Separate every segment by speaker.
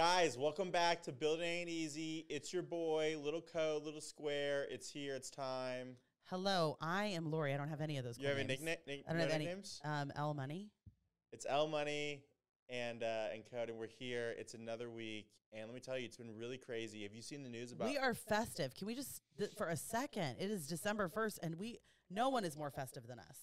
Speaker 1: Guys, welcome back to Building Ain't Easy. It's your boy, Little Co, Little Square. It's here. It's time.
Speaker 2: Hello, I am Lori. I don't have any of those.
Speaker 1: You
Speaker 2: cool
Speaker 1: have any
Speaker 2: names.
Speaker 1: nickna- nick-
Speaker 2: I don't
Speaker 1: no
Speaker 2: have any.
Speaker 1: nicknames?
Speaker 2: Um, L Money.
Speaker 1: It's L Money and uh, and Code, and we're here. It's another week, and let me tell you, it's been really crazy. Have you seen the news about?
Speaker 2: We are festive. Can we just th- for a second? It is December first, and we no one is more festive than us.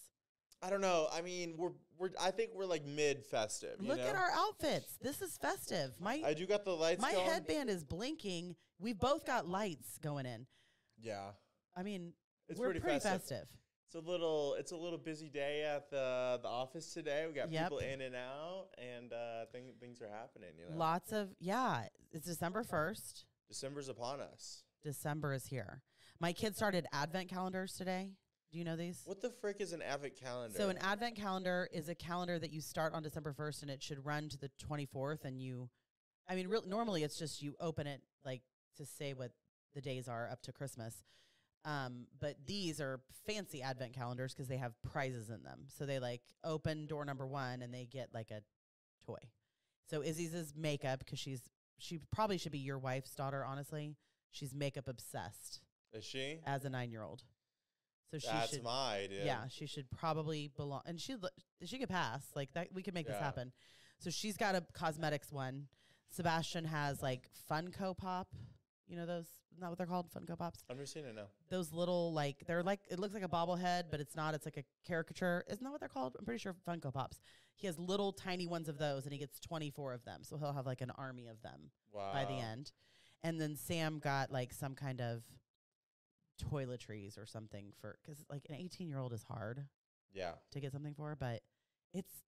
Speaker 1: I don't know. I mean, we're we're. I think we're like mid festive.
Speaker 2: Look at our outfits. This is festive. My
Speaker 1: I do got the lights.
Speaker 2: my
Speaker 1: going.
Speaker 2: headband is blinking. We've both got lights going in.
Speaker 1: Yeah,
Speaker 2: I mean,
Speaker 1: it's
Speaker 2: we're
Speaker 1: pretty,
Speaker 2: pretty,
Speaker 1: festive.
Speaker 2: festive.
Speaker 1: It's a little. It's a little busy day at the the office today. We got
Speaker 2: Yep.
Speaker 1: people in and out, and uh, thing, things are happening. You know,
Speaker 2: Lots of yeah. It's December first.
Speaker 1: December's upon us.
Speaker 2: December is here. My kids started advent calendars today. Do you know these?
Speaker 1: What the frick is an advent calendar?
Speaker 2: So an advent calendar is a calendar that you start on December 1st and it should run to the 24th and you I mean real, normally it's just you open it like to say what the days are up to Christmas. Um, but these are fancy advent calendars because they have prizes in them. So they like open door number 1 and they get like a toy. So Izzy's is makeup cuz she's she probably should be your wife's daughter honestly. She's makeup obsessed
Speaker 1: is she?
Speaker 2: as a 9-year-old. So she
Speaker 1: That's
Speaker 2: should
Speaker 1: my idea.
Speaker 2: yeah, she should probably belong, and she she could pass like that. We could make this
Speaker 1: Yeah.
Speaker 2: happen. So she's got a cosmetics one. Sebastian has like Funko Pop. You know those? Isn't that what they're called? Funko Pops.
Speaker 1: I've never seen it now.
Speaker 2: Those little like they're like it looks like a bobblehead, but it's not. It's like a caricature. Isn't that what they're called? I'm pretty sure Funko Pops. He has little tiny ones of those, and he gets 24 of them. So he'll have like an army of them
Speaker 1: Wow.
Speaker 2: by the end. And then Sam got like some kind of toiletries or something for because like an 18 year old is hard
Speaker 1: Yeah.
Speaker 2: to get something for, but it's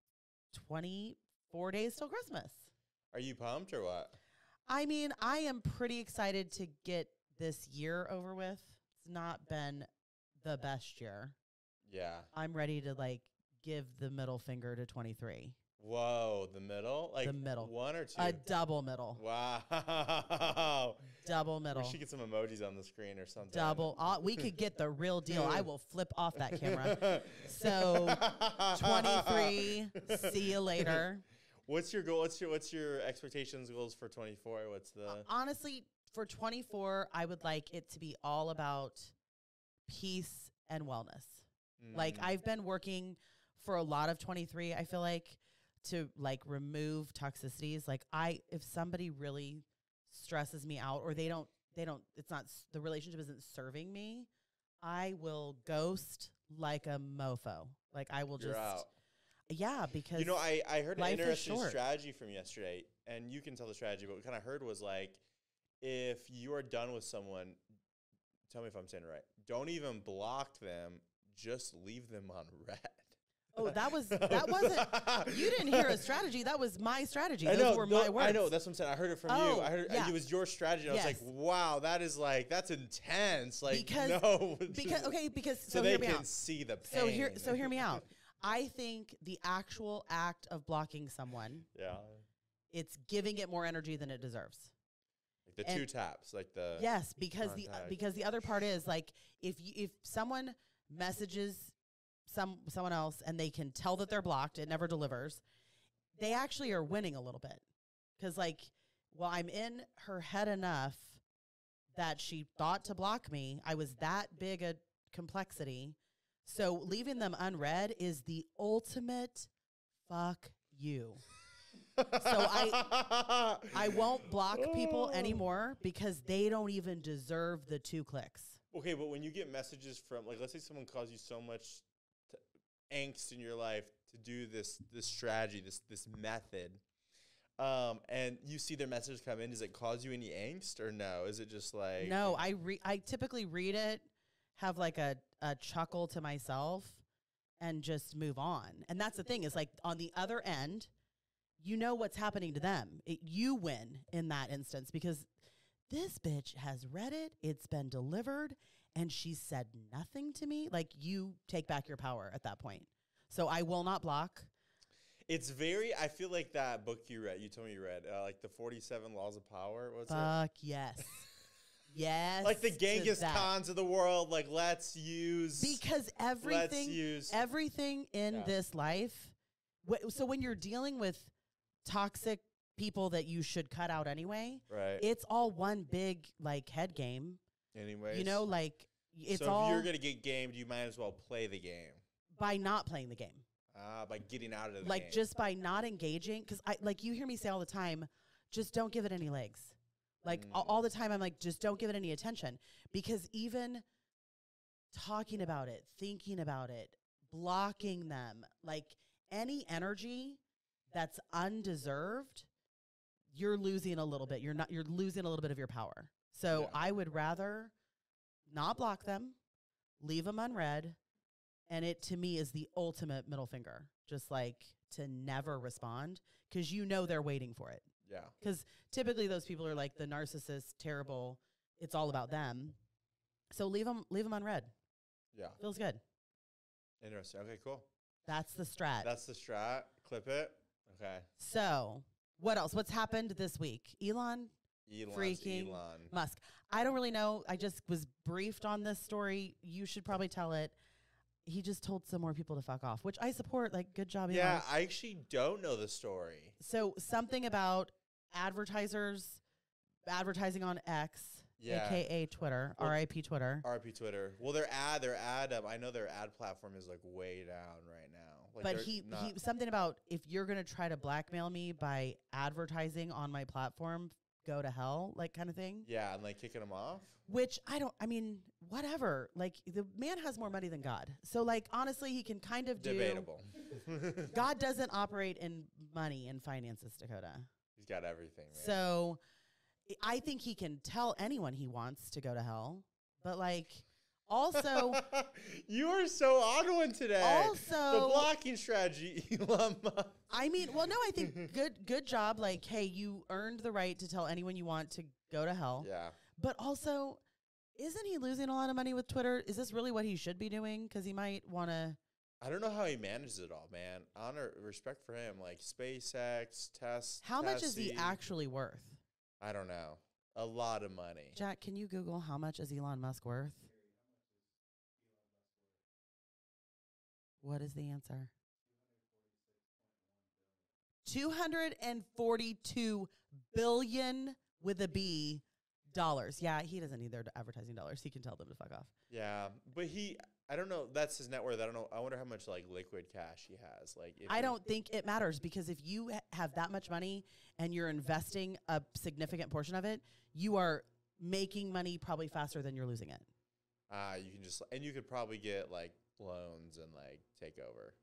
Speaker 2: 24 days till Christmas.
Speaker 1: Are you pumped or what?
Speaker 2: I mean, I am pretty excited to get this year over with. It's not been the best year.
Speaker 1: Yeah.
Speaker 2: I'm ready to like give the middle finger to 23.
Speaker 1: Whoa, the middle? Like the
Speaker 2: middle.
Speaker 1: One or two?
Speaker 2: A double middle.
Speaker 1: wow.
Speaker 2: Double middle.
Speaker 1: We should get some emojis on the screen or something.
Speaker 2: Double. Uh, we could get the real deal. I will flip off that camera. So 23. See you later.
Speaker 1: What's your goal? What's your what's your expectations goals for 24? What's the
Speaker 2: honestly, for 24, I would like it to be all about peace and wellness. Like
Speaker 1: Mm,
Speaker 2: I've been working for a lot of 23, I feel like to like remove toxicities. Like I if somebody really stresses me out or they don't they don't it's not the relationship isn't serving me, I will ghost like a mofo. Like I will
Speaker 1: you're
Speaker 2: just
Speaker 1: out.
Speaker 2: yeah, because
Speaker 1: You know, I, I heard an interesting strategy from yesterday, and you can tell the strategy, but what kind of heard was like, if you are done with someone, tell me if I'm saying it right. Don't even block them, just leave them on red.
Speaker 2: Oh, that was that wasn't you didn't hear a strategy. That was my strategy.
Speaker 1: I
Speaker 2: Those
Speaker 1: know,
Speaker 2: were
Speaker 1: no,
Speaker 2: my words.
Speaker 1: I know. That's what I'm saying. I heard it from you.
Speaker 2: Oh,
Speaker 1: I heard
Speaker 2: yeah.
Speaker 1: it was your strategy. I was like, wow, that is like that's intense. Like,
Speaker 2: Because-
Speaker 1: no,
Speaker 2: because okay, because
Speaker 1: so,
Speaker 2: so,
Speaker 1: they
Speaker 2: hear me
Speaker 1: can
Speaker 2: out.
Speaker 1: see the pain.
Speaker 2: So hear so hear me out. I think the actual act of blocking someone,
Speaker 1: Yeah,
Speaker 2: it's giving it more energy than it deserves.
Speaker 1: like the
Speaker 2: And-
Speaker 1: two taps, like the
Speaker 2: yes, because the
Speaker 1: contact.
Speaker 2: because the other part is like if you, if someone messages some someone else and they can tell that they're blocked, it never delivers. They actually are winning a little bit because like, well, I'm in her head enough that she thought to block me. I was that big a complexity. So leaving them unread is the ultimate fuck you. So I I won't block people anymore because they don't even deserve the two clicks.
Speaker 1: Okay, but when you get messages from, like, let's say someone calls you so much t- angst in your life to do this this strategy, this this method, um, and you see their messages come in, does it cause you any angst or no? Is it just like
Speaker 2: No, I re- I typically read it, have like a, a chuckle to myself, and just move on. And that's the thing is like on the other end, you know what's happening to them. It, you win in that instance because this bitch has read it. It's been delivered, and she said nothing to me. Like you take back your power at that point. So I will not block.
Speaker 1: It's very. I feel like that book you read. You told me you read, uh, like the Forty Seven Laws of Power. What's it?
Speaker 2: Fuck yes. yes.
Speaker 1: Like the Genghis. Khans of the world. Like let's use.
Speaker 2: Because
Speaker 1: let's
Speaker 2: everything
Speaker 1: use.
Speaker 2: everything in
Speaker 1: Yeah.
Speaker 2: this life wh- so when you're dealing with toxic people that you should cut out anyway.
Speaker 1: Right.
Speaker 2: It's all one big like head game.
Speaker 1: Anyways.
Speaker 2: You know, like it's
Speaker 1: so
Speaker 2: all
Speaker 1: you're gonna get gamed, you might as well play the game.
Speaker 2: by not playing the game.
Speaker 1: Ah, by getting out of the
Speaker 2: like
Speaker 1: game.
Speaker 2: just by not engaging because i like you hear me say all the time just don't give it any legs like
Speaker 1: Mm.
Speaker 2: all the time i'm like just don't give it any attention because even talking about it thinking about it blocking them like any energy that's undeserved you're losing a little bit you're not you're losing a little bit of your power so
Speaker 1: Yeah.
Speaker 2: i would rather not block them leave them unread and it to me is the ultimate middle finger just like to never respond because you know they're waiting for it
Speaker 1: yeah.
Speaker 2: because typically those people are like the narcissist terrible it's all about them so leave them leave them unread
Speaker 1: Yeah.
Speaker 2: feels good
Speaker 1: Interesting. Okay, cool.
Speaker 2: that's the strat
Speaker 1: That's the strat. Clip it. Okay.
Speaker 2: so what else what's happened this week elon
Speaker 1: Elon's
Speaker 2: Freaking
Speaker 1: Elon.
Speaker 2: musk i don't really know i just was briefed on this story you should probably tell it he just told some more people to fuck off which i support like good job Elon.
Speaker 1: Yeah, I actually don't know the story.
Speaker 2: So something about advertisers advertising on X,
Speaker 1: Yeah.
Speaker 2: aka Twitter,
Speaker 1: Well,
Speaker 2: RIP Twitter.
Speaker 1: RP Twitter. Well, their ad, their ad, um, I know their ad platform is like way down right now. Like
Speaker 2: but he, he something about if you're gonna try to blackmail me by advertising on my platform, go to hell, like kind of thing.
Speaker 1: yeah, and like kicking them off.
Speaker 2: Which I don't. I mean, whatever. Like the man has more money than God, so like honestly, he can kind of do.
Speaker 1: Debatable.
Speaker 2: God doesn't operate in money and finances, Dakota.
Speaker 1: He's got everything. Man.
Speaker 2: So I think he can tell anyone he wants to go to hell. But like also
Speaker 1: you are so on one today.
Speaker 2: Also, the
Speaker 1: blocking strategy, Elon Musk.
Speaker 2: I mean, well no, I think good good job like hey, you earned the right to tell anyone you want to go to hell.
Speaker 1: Yeah.
Speaker 2: But also isn't he losing a lot of money with Twitter? Is this really what he should be doing cuz he might want to
Speaker 1: I don't know how he manages it all, man. Honor, respect for him. Like SpaceX, Test.
Speaker 2: How much is he actually worth?
Speaker 1: I don't know. A lot of money.
Speaker 2: Jack, can you Google how much is Elon Musk worth? What is the answer? 242 billion with a B dollars. Yeah, he doesn't need their advertising dollars. He can tell them to fuck off.
Speaker 1: Yeah, but he. I don't know. That's his net worth. I don't know. I wonder how much like liquid cash he has. Like, if
Speaker 2: I don't think it matters because if you ha- have that much money and you're investing a significant portion of it, you are making money probably faster than you're losing it.
Speaker 1: Uh, you can just and you could probably get like loans and like take over.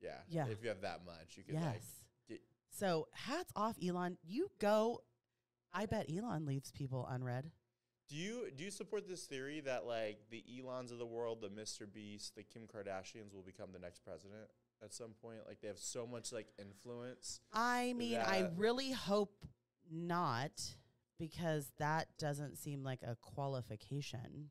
Speaker 1: Yeah.
Speaker 2: Uh, yeah.
Speaker 1: If you have that much, you could
Speaker 2: yes.
Speaker 1: like. get-
Speaker 2: so hats off, Elon. You go. I bet Elon leaves people unread.
Speaker 1: Do you do you support this theory that like the Elons of the world, the Mr. Beast, the Kim Kardashians will become the next president at some point? Like they have so much like influence.
Speaker 2: I mean, I really hope not because that doesn't seem like a qualification.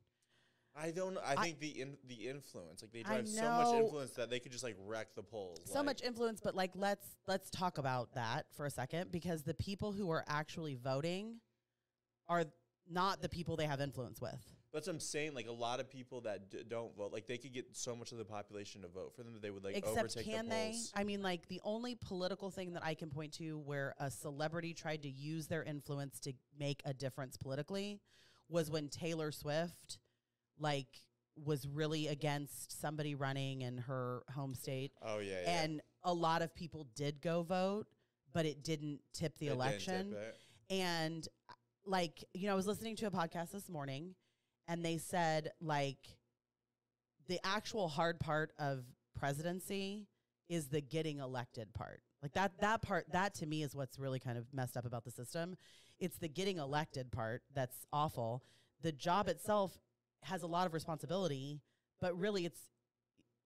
Speaker 1: I don't. I,
Speaker 2: I-
Speaker 1: think the in, the influence, like they drive so much influence that they could just like wreck the polls.
Speaker 2: so
Speaker 1: like-
Speaker 2: much influence but like let's let's talk about that for a second because the people who are actually voting are not the people they have influence with
Speaker 1: That's what I'm saying. Like a lot of people that d- don't vote, like they could get so much of the population to vote for them that they would like
Speaker 2: except
Speaker 1: overtake
Speaker 2: can
Speaker 1: the
Speaker 2: they
Speaker 1: polls.
Speaker 2: i mean like the only political thing that i can point to where a celebrity tried to use their influence to make a difference politically was when taylor swift like was really against somebody running in her home state.
Speaker 1: Oh yeah, yeah.
Speaker 2: and a lot of people did go vote but it didn't tip the
Speaker 1: It didn't tip
Speaker 2: election.
Speaker 1: it.
Speaker 2: and like you know i was listening to a podcast this morning and they said like the actual hard part of presidency is the getting elected part. Like that that part that to me is what's really kind of messed up about the system. It's the getting elected part that's awful. The job itself has a lot of responsibility but really it's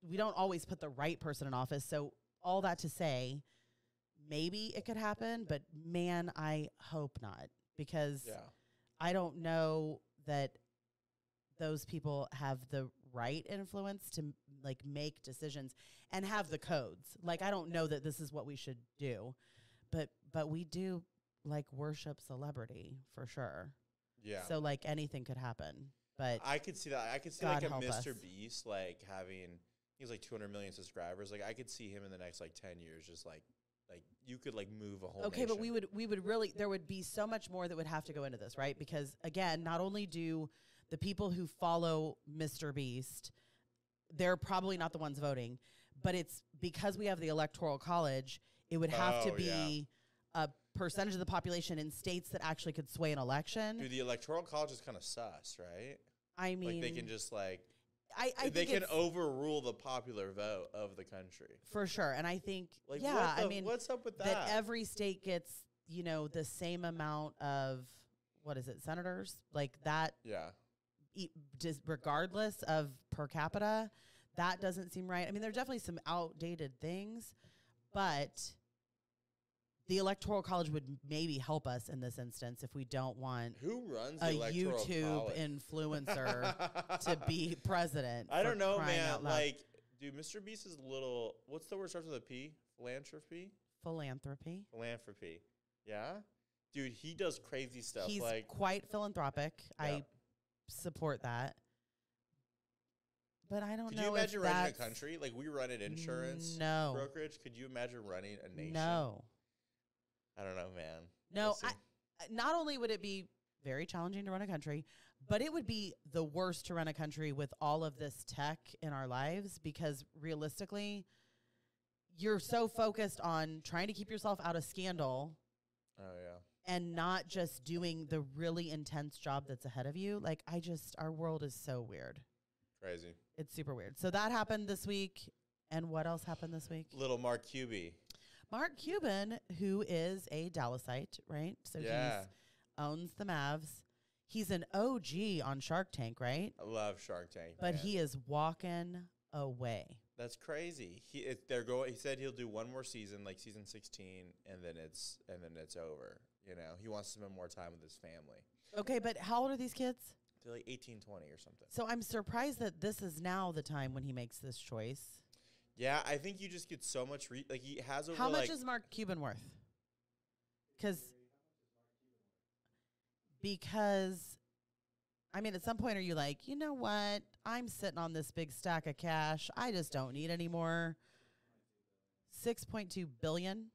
Speaker 2: we don't always put the right person in office so all that to say maybe it could happen but man i hope not because
Speaker 1: Yeah.
Speaker 2: I don't know that those people have the right influence to like make decisions and have the codes. Like I don't know that this is what we should do. But but we do like worship celebrity for sure.
Speaker 1: Yeah.
Speaker 2: So like anything could happen. But
Speaker 1: I could see that. I could see
Speaker 2: God
Speaker 1: like a Mr.
Speaker 2: us.
Speaker 1: Beast like having he's like 200 million subscribers. Like I could see him in the next like 10 years just like like you could like move a whole.
Speaker 2: Okay, but we would we would really there would be so much more that would have to go into this, right? Because again, not only do the people who follow Mr. Beast, they're probably not the ones voting, but it's because we have the electoral college, it would have to
Speaker 1: Oh,
Speaker 2: be a percentage of the population in states that actually could sway an election.
Speaker 1: Dude, the electoral college is kind of sus, right?
Speaker 2: I mean,
Speaker 1: like they can just like
Speaker 2: I, I
Speaker 1: they can overrule the popular vote of the country.
Speaker 2: for sure, and I think
Speaker 1: Like,
Speaker 2: yeah,
Speaker 1: the,
Speaker 2: I mean
Speaker 1: what's up with that?
Speaker 2: that every state gets you know the same amount of what is it senators like that
Speaker 1: yeah,
Speaker 2: e- just regardless of per capita that doesn't seem right i mean there are definitely some outdated things but the electoral college would maybe help us in this instance if we don't want
Speaker 1: who runs
Speaker 2: a youtube
Speaker 1: college?
Speaker 2: influencer to be president
Speaker 1: I don't know, man. Like, dude, Mr. Beast is a little. What's the word starts with a P? Philanthropy.
Speaker 2: philanthropy
Speaker 1: Philanthropy. Yeah, dude, he does crazy stuff.
Speaker 2: he's
Speaker 1: like,
Speaker 2: quite philanthropic
Speaker 1: Yeah.
Speaker 2: i support that but i don't
Speaker 1: could
Speaker 2: know
Speaker 1: you
Speaker 2: if
Speaker 1: imagine running a country like we run an insurance
Speaker 2: no
Speaker 1: brokerage? Could you imagine running a nation?
Speaker 2: no
Speaker 1: I don't know, man.
Speaker 2: No,
Speaker 1: We'll.
Speaker 2: I, not only would it be very challenging to run a country, but it would be the worst to run a country with all of this tech in our lives because realistically, you're so focused on trying to keep yourself out of scandal
Speaker 1: oh yeah.
Speaker 2: and not just doing the really intense job that's ahead of you. Like, I just, our world is so weird.
Speaker 1: Crazy.
Speaker 2: It's super weird. So that happened this week. And what else happened this week?
Speaker 1: Little Mark Cuby.
Speaker 2: Mark Cuban, who is a Dallasite, right? So
Speaker 1: yeah.
Speaker 2: he's owns the Mavs. He's an OG on Shark Tank, right?
Speaker 1: I love Shark Tank.
Speaker 2: But
Speaker 1: man.
Speaker 2: he is walking away.
Speaker 1: That's crazy. He it, they're going. He said he'll do one more season, like season sixteen, and then it's and then it's over. You know, he wants to spend more time with his family.
Speaker 2: Okay, but how old are these kids?
Speaker 1: They're like 18, 20 or something.
Speaker 2: So I'm surprised that this is now the time when he makes this choice.
Speaker 1: Yeah, I think you just get so much. Re- like he has over
Speaker 2: How much
Speaker 1: like
Speaker 2: is Mark Cuban worth? Because because I mean, at some point, are you like, you know what? I'm sitting on this big stack of cash. I just don't need any more. Six point two billion.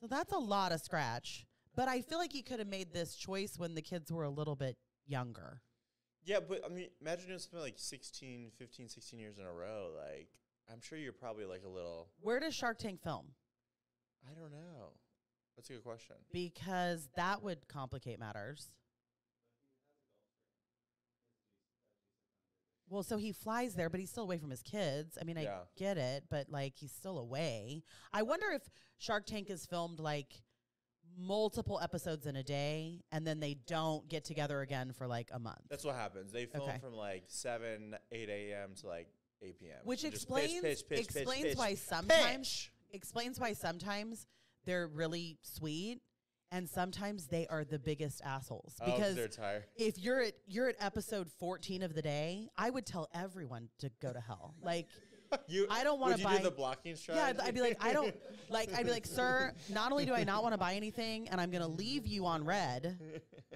Speaker 2: So that's a lot of scratch. But I feel like he could have made this choice when the kids were a little bit younger.
Speaker 1: yeah, but I mean, imagine doing something like 16, 15, 16 years in a row. Like I'm sure you're probably like a little.
Speaker 2: Where does Shark Tank film?
Speaker 1: I don't know. That's a good question.
Speaker 2: Because that would complicate matters. Well, so he flies there, but he's still away from his kids. I mean, I
Speaker 1: Yeah.
Speaker 2: get it, but like he's still away. I wonder if Shark Tank is filmed like multiple episodes in a day and then they don't get together again for like a month.
Speaker 1: That's what happens. They film
Speaker 2: Okay.
Speaker 1: from like seven, eight a.m. to like eight p.m.
Speaker 2: Which
Speaker 1: And
Speaker 2: explains explains why sometimes explains why sometimes they're really sweet and sometimes they are the biggest assholes
Speaker 1: Oh, 'cause
Speaker 2: because
Speaker 1: they're tired.
Speaker 2: if you're at you're at episode 14 of the day, I would tell everyone to go to hell. Like
Speaker 1: You,
Speaker 2: I don't wanna buy-
Speaker 1: do the blocking strategy.
Speaker 2: yeah,
Speaker 1: strategy.
Speaker 2: I'd be like I don't like I'd be like, "Sir, not only do I not want to buy anything and I'm going to leave you on red,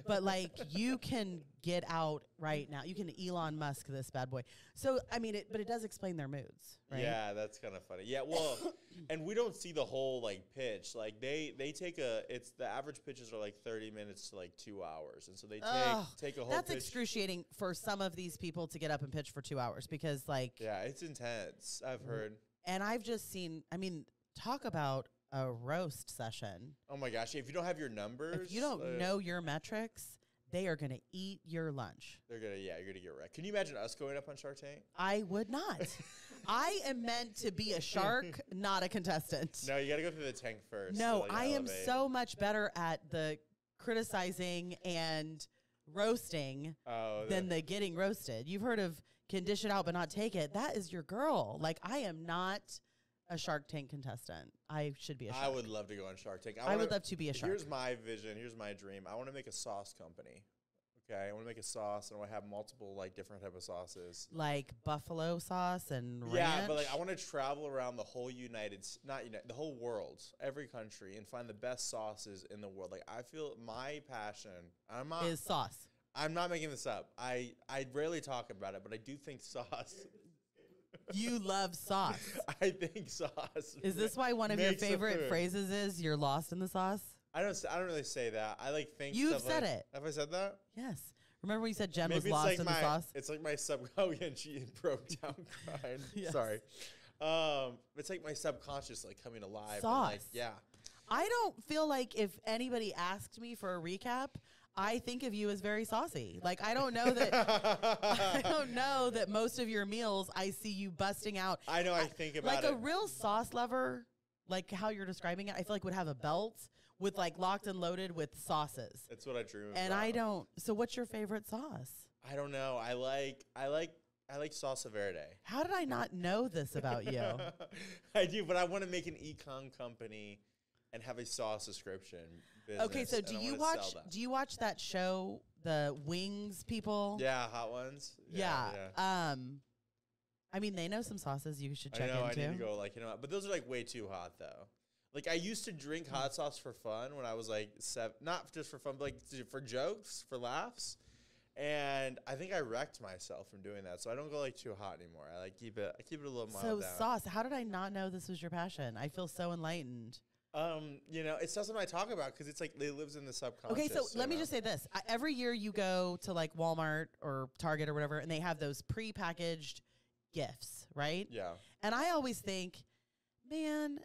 Speaker 2: but like you can get out right now. You can Elon Musk this bad boy." So, I mean, it but it does explain their moods, right?
Speaker 1: Yeah, that's kind of funny. Yeah, well, and we don't see the whole like pitch. Like they they take a it's the average pitches are like thirty minutes to like two hours, and so they take
Speaker 2: Ugh,
Speaker 1: take a whole.
Speaker 2: That's
Speaker 1: pitch.
Speaker 2: excruciating for some of these people to get up and pitch for 2 hours because like
Speaker 1: Yeah, it's intense. I've
Speaker 2: Mm-hmm.
Speaker 1: heard.
Speaker 2: and I've just seen I mean, talk about a roast session.
Speaker 1: Oh my gosh! If you don't have your numbers,
Speaker 2: If you don't
Speaker 1: uh,
Speaker 2: know your metrics, they are going to eat your lunch.
Speaker 1: they're gonna yeah, you're gonna get wrecked. Can you imagine us going up on Shark Tank?
Speaker 2: I would not. I am meant to be a shark, not a contestant.
Speaker 1: No, you got to go through the tank first.
Speaker 2: No,
Speaker 1: to, like,
Speaker 2: I am
Speaker 1: elevate.
Speaker 2: so much better at the criticizing and roasting
Speaker 1: Oh,
Speaker 2: than the getting roasted. You've heard of can dish it out but not take it. That is your girl. Like I am not a Shark Tank contestant. I should be a shark.
Speaker 1: I would love to go on Shark Tank.
Speaker 2: I would
Speaker 1: wanna-
Speaker 2: love to be a shark.
Speaker 1: Here's my vision. Here's my dream. I want to make a sauce company. Okay, I want to make a sauce, and I want to have multiple like different type of sauces.
Speaker 2: like buffalo sauce and ranch.
Speaker 1: Yeah, but like I want to travel around the whole United, not United, the whole world, every country, and find the best sauces in the world. Like I feel my passion. I'm not.
Speaker 2: is sauce.
Speaker 1: I'm not making this up. I I rarely talk about it, but I do think sauce.
Speaker 2: You love sauce.
Speaker 1: I think sauce.
Speaker 2: Is this why one of your
Speaker 1: makes the
Speaker 2: favorite
Speaker 1: food.
Speaker 2: phrases is "you're lost in the sauce"?
Speaker 1: I don't. s- I don't really say that. I like think
Speaker 2: You've
Speaker 1: stuff
Speaker 2: said
Speaker 1: like-
Speaker 2: it.
Speaker 1: Have I said that?
Speaker 2: Yes. Remember when you said Jen was lost in
Speaker 1: my.
Speaker 2: the sauce?
Speaker 1: It's like my sub. Oh yeah, and she broke down crying.
Speaker 2: Yes.
Speaker 1: Sorry. Um, it's like my subconscious like coming alive. and, like,
Speaker 2: Sauce.
Speaker 1: yeah.
Speaker 2: I don't feel like if anybody asked me for a recap, I think of you as very saucy. Like I don't know that I don't know that most of your meals I see you busting out
Speaker 1: I know. I think about
Speaker 2: like
Speaker 1: it.
Speaker 2: a real sauce lover, like how you're describing it. I feel like would have a belt with like locked and loaded with sauces.
Speaker 1: That's what I dream of.
Speaker 2: And I don't. So what's your favorite sauce?
Speaker 1: I don't know. I like. I like. I like salsa verde.
Speaker 2: How did I not know this about you?
Speaker 1: I do, but I want to make an ecom company and have a sauce subscription.
Speaker 2: Okay, so do you watch
Speaker 1: that.
Speaker 2: do you watch that show, The Wings People?
Speaker 1: Yeah, hot ones.
Speaker 2: Yeah.
Speaker 1: yeah.
Speaker 2: Um I mean they know some sauces you should
Speaker 1: I
Speaker 2: check
Speaker 1: know.
Speaker 2: into.
Speaker 1: I need to go like you know, but those are like way too hot though. Like I used to drink hot sauce for fun when I was like seven, not just for fun, but like for jokes, for laughs. And I think I wrecked myself from doing that, so I don't go like too hot anymore. I like keep it. I keep it a little mild
Speaker 2: So
Speaker 1: down.
Speaker 2: sauce, how did I not know this was your passion? I feel so enlightened.
Speaker 1: Um, you know, it's not something I talk about because it's like it lives in the subconscious.
Speaker 2: Okay, so let me just say this. I, every year you go to like Walmart or Target or whatever, and they have those pre-packaged gifts, right?
Speaker 1: Yeah.
Speaker 2: And I always think, man,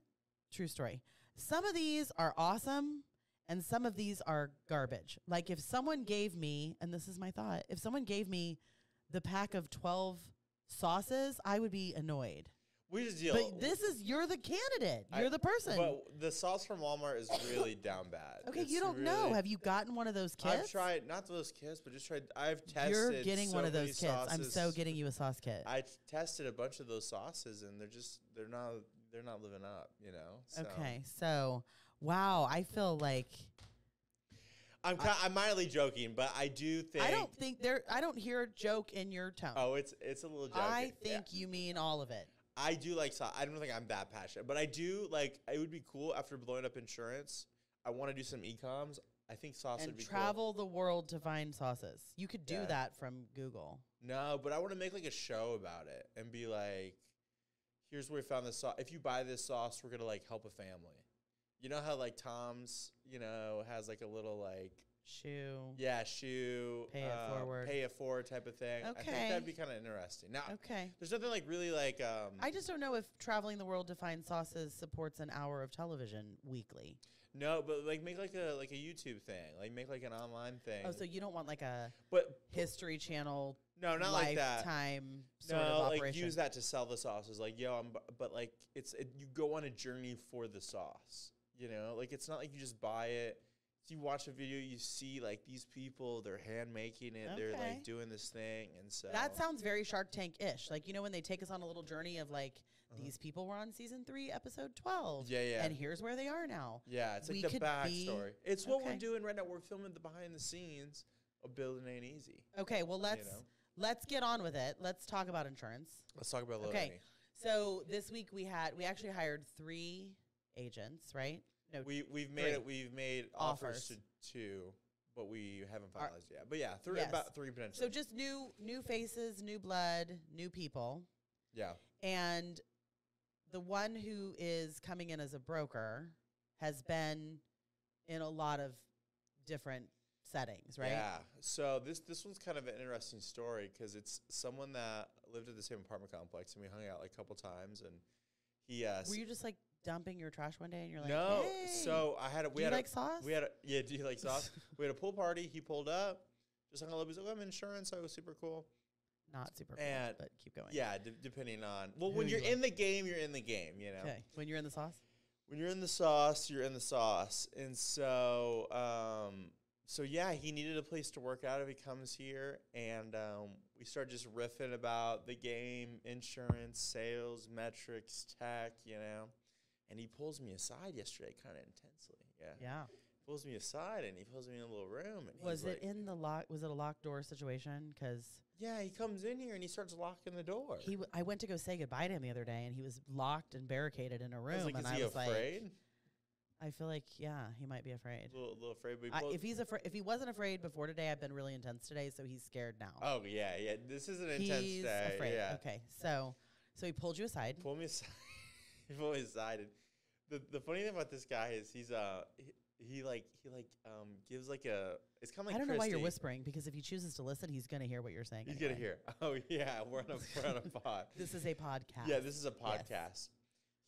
Speaker 2: true story. Some of these are awesome and some of these are garbage. Like if someone gave me, and this is my thought, if someone gave me the pack of 12 sauces, I would be annoyed.
Speaker 1: We just deal.
Speaker 2: But this is, you're the candidate. You're the person.
Speaker 1: But the sauce from Walmart is really down bad.
Speaker 2: okay,
Speaker 1: It's
Speaker 2: you don't know. Have you gotten one of those kits?
Speaker 1: I've tried not those kits, but just tried. I've tested.
Speaker 2: You're getting
Speaker 1: so
Speaker 2: one of those kits. I'm so getting you a sauce kit.
Speaker 1: I tested a bunch of those sauces, and they're just they're not they're not living up. You know. So.
Speaker 2: okay, so wow, I feel like
Speaker 1: I'm ki- I'm mildly joking, but I do think.
Speaker 2: I don't think there. I don't hear a joke in your tone.
Speaker 1: Oh, it's it's a little joking.
Speaker 2: I
Speaker 1: Yeah.
Speaker 2: think you mean all of it.
Speaker 1: I do like sauce. I don't think I'm that passionate, but I do like. It would be cool after blowing up insurance. I want to do some ecoms. I think sauce
Speaker 2: and
Speaker 1: would be cool.
Speaker 2: travel the world to find sauces. You could do
Speaker 1: Yeah.
Speaker 2: that from Google.
Speaker 1: No, but I want to make like a show about it and be like, here's where we found this sauce. If you buy this sauce, we're gonna like help a family. You know how like Tom's, you know, has like a little like
Speaker 2: Shoe.
Speaker 1: yeah shoe,
Speaker 2: Pay it
Speaker 1: uh,
Speaker 2: forward.
Speaker 1: pay it forward type of thing. I think
Speaker 2: Okay.
Speaker 1: that'd be kind of interesting. Now,
Speaker 2: Okay.
Speaker 1: there's nothing like really like um.
Speaker 2: I just don't know if traveling the world to find sauces supports an hour of television weekly.
Speaker 1: no, but like make like a like a YouTube thing, like make like an online thing.
Speaker 2: Oh, so you don't want like a
Speaker 1: but
Speaker 2: History Channel
Speaker 1: no, not like that.
Speaker 2: sort
Speaker 1: no, like use that to sell the sauces. Like, yo, I'm, bu- but like it's it, you go on a journey for the sauce. You know, like it's not like you just buy it. You watch a video, you see like these people, they're hand making it, they're like doing this thing, and so
Speaker 2: That sounds very Shark Tank ish. Like, you know, when they take us on a little journey of like,
Speaker 1: Uh-huh.
Speaker 2: these people were on season three, episode 12.
Speaker 1: Yeah, yeah.
Speaker 2: And here's where they are now.
Speaker 1: yeah, it's like
Speaker 2: we
Speaker 1: the
Speaker 2: could be-
Speaker 1: backstory. It's what we're doing right now. We're filming the behind the scenes of building ain't easy.
Speaker 2: Okay, well, let's
Speaker 1: know?
Speaker 2: let's get on with it. Let's talk about insurance.
Speaker 1: Let's talk about
Speaker 2: Okay. So this week we had we actually hired three agents, right? No,
Speaker 1: We we've made it. We've made offers,
Speaker 2: Offers.
Speaker 1: to two, but we haven't finalized yet. But yeah, three
Speaker 2: Yes.
Speaker 1: about three potentially.
Speaker 2: so just new new faces, new blood, new people,
Speaker 1: yeah.
Speaker 2: and the one who is coming in as a broker has been in a lot of different settings, right?
Speaker 1: Yeah. So this this one's kind of an interesting story because it's someone that lived at the same apartment complex and we hung out like a couple times and he uh
Speaker 2: Were you just like dumping your trash one day and you're like,
Speaker 1: no
Speaker 2: hey,
Speaker 1: so I had a we
Speaker 2: you
Speaker 1: had
Speaker 2: like
Speaker 1: a,
Speaker 2: sauce?
Speaker 1: we had a, yeah do you like sauce we had a pool party he pulled up just hung out he's like I'm insurance I was super cool
Speaker 2: Not super cool,
Speaker 1: And-
Speaker 2: but keep going.
Speaker 1: yeah d- depending on well
Speaker 2: Who
Speaker 1: when
Speaker 2: you
Speaker 1: you're
Speaker 2: like.
Speaker 1: in the game you're in the game you know
Speaker 2: Okay. When you're in the sauce?
Speaker 1: when you're in the sauce, you're in the sauce. And so, um, so yeah, he needed a place to work out if he comes here, and um, we start just riffing about the game, insurance, sales, metrics, tech, you know. And he pulls me aside yesterday, kind of intensely. Yeah,
Speaker 2: Yeah.
Speaker 1: pulls me aside, and he pulls me in a little room, and
Speaker 2: Was it
Speaker 1: like,
Speaker 2: in the lock? Was it a locked door situation? Because
Speaker 1: Yeah, he comes in here and he starts locking the door.
Speaker 2: he, w- I went to go say goodbye to him the other day, and he was locked and barricaded in a room.
Speaker 1: was like,
Speaker 2: and I was
Speaker 1: afraid?
Speaker 2: like, I feel like, yeah, he might be afraid.
Speaker 1: a little, little afraid,
Speaker 2: I, if he's afraid, if he wasn't afraid before today, I've been really intense today, so he's scared now.
Speaker 1: oh yeah, yeah, this is an intense
Speaker 2: he's
Speaker 1: day.
Speaker 2: afraid.
Speaker 1: Yeah.
Speaker 2: Okay, so So he pulled you aside.
Speaker 1: pull me aside. Me aside. And the the funny thing about this guy is he's uh he, he like he like um gives like a it's kind of like
Speaker 2: I don't know why you're whispering because if he chooses to listen, he's going to hear what you're saying.
Speaker 1: He's
Speaker 2: anyway.
Speaker 1: gonna hear. Oh yeah, we're on a we're on a pod.
Speaker 2: This is a podcast.
Speaker 1: Yeah, this is a podcast.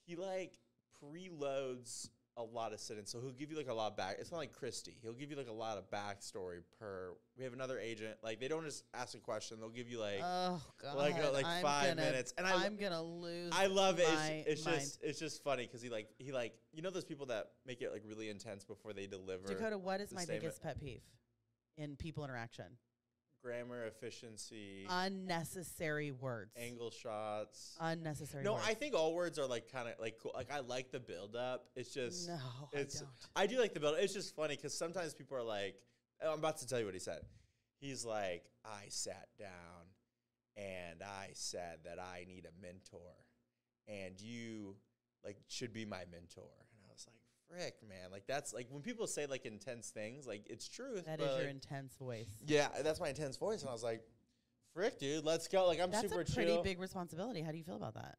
Speaker 1: He like preloads a lot of sit-ins, so he'll give you like a lot of back. It's not like Christy. He'll give you like a lot of backstory per. We have another agent. Like they don't just ask a question; they'll give you like.
Speaker 2: oh god,
Speaker 1: like, uh, like
Speaker 2: I'm
Speaker 1: five
Speaker 2: gonna-
Speaker 1: minutes, and I-
Speaker 2: I'm gonna lose.
Speaker 1: I love it. It's, it's just it's just funny because he like he like you know those people that make it like really intense before they deliver
Speaker 2: Dakota. What is my
Speaker 1: statement.
Speaker 2: biggest pet peeve in people interaction?
Speaker 1: Grammar efficiency,
Speaker 2: Unnecessary words.
Speaker 1: angle shots.
Speaker 2: Unnecessary.
Speaker 1: no,
Speaker 2: words.
Speaker 1: I think all words are like kind of like cool. Like I like the build up. It's just
Speaker 2: no,
Speaker 1: it's
Speaker 2: I don't.
Speaker 1: I do like the build. It's just funny because sometimes people are like, I'm about to tell you what he said. He's like, I sat down and I said that I need a mentor, and you like should be my mentor. And I was like, frick, man, like that's like when people say like intense things, like it's truth.
Speaker 2: That is your
Speaker 1: like,
Speaker 2: intense voice.
Speaker 1: yeah, that's my intense voice, and I was like, frick, dude, let's go. Like I'm
Speaker 2: That's
Speaker 1: super
Speaker 2: a pretty
Speaker 1: chill.
Speaker 2: big responsibility. How do you feel about that?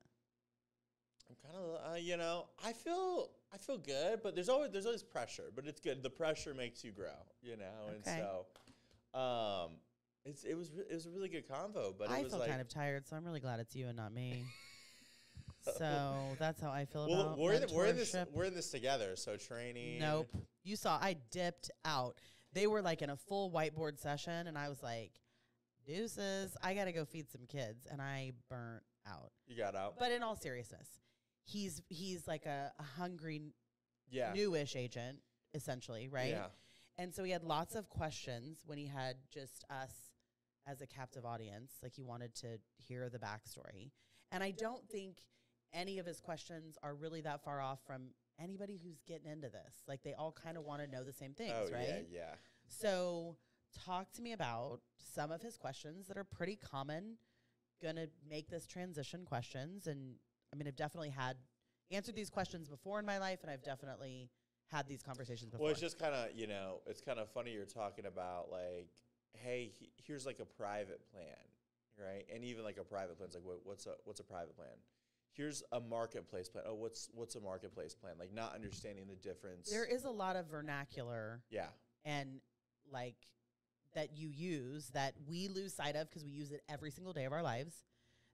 Speaker 1: I'm kind of, uh, you know, I feel, I feel good, but there's always, there's always pressure, but it's good. The pressure makes you grow, you know, and
Speaker 2: Okay.
Speaker 1: so, um, it's, it was, it was a really good convo, but
Speaker 2: I
Speaker 1: it was
Speaker 2: feel
Speaker 1: like,
Speaker 2: kind of tired, so I'm really glad it's you and not me. so that's how I feel
Speaker 1: well,
Speaker 2: about
Speaker 1: we're in, we're in this, we're in this together. So training.
Speaker 2: Nope. You saw I dipped out. They were like in a full whiteboard session, and I was like, deuces, I got to go feed some kids. And I burnt out.
Speaker 1: You got out.
Speaker 2: But in all seriousness, he's he's like a, a hungry,
Speaker 1: yeah.
Speaker 2: newish agent, essentially, right?
Speaker 1: Yeah.
Speaker 2: And so he had lots of questions when he had just us as a captive audience. Like he wanted to hear the backstory. And I don't think any of his questions are really that far off from anybody who's getting into this. Like they all kind of want to know the same things,
Speaker 1: oh
Speaker 2: right?
Speaker 1: yeah, yeah.
Speaker 2: So talk to me about some of his questions that are pretty common. Gonna make this transition questions. And I mean, I've definitely had answered these questions before in my life, and I've definitely had these conversations before.
Speaker 1: Well, it's just kind of, you know, it's kind of funny you're talking about like, hey, he, here's like a private plan, right? And even like a private plan's like, what, what's a what's a private plan? Here's a marketplace plan. Oh, what's what's a marketplace plan? Like not understanding the difference.
Speaker 2: there is a lot of vernacular
Speaker 1: yeah,
Speaker 2: and like that you use that we lose sight of because we use it every single day of our lives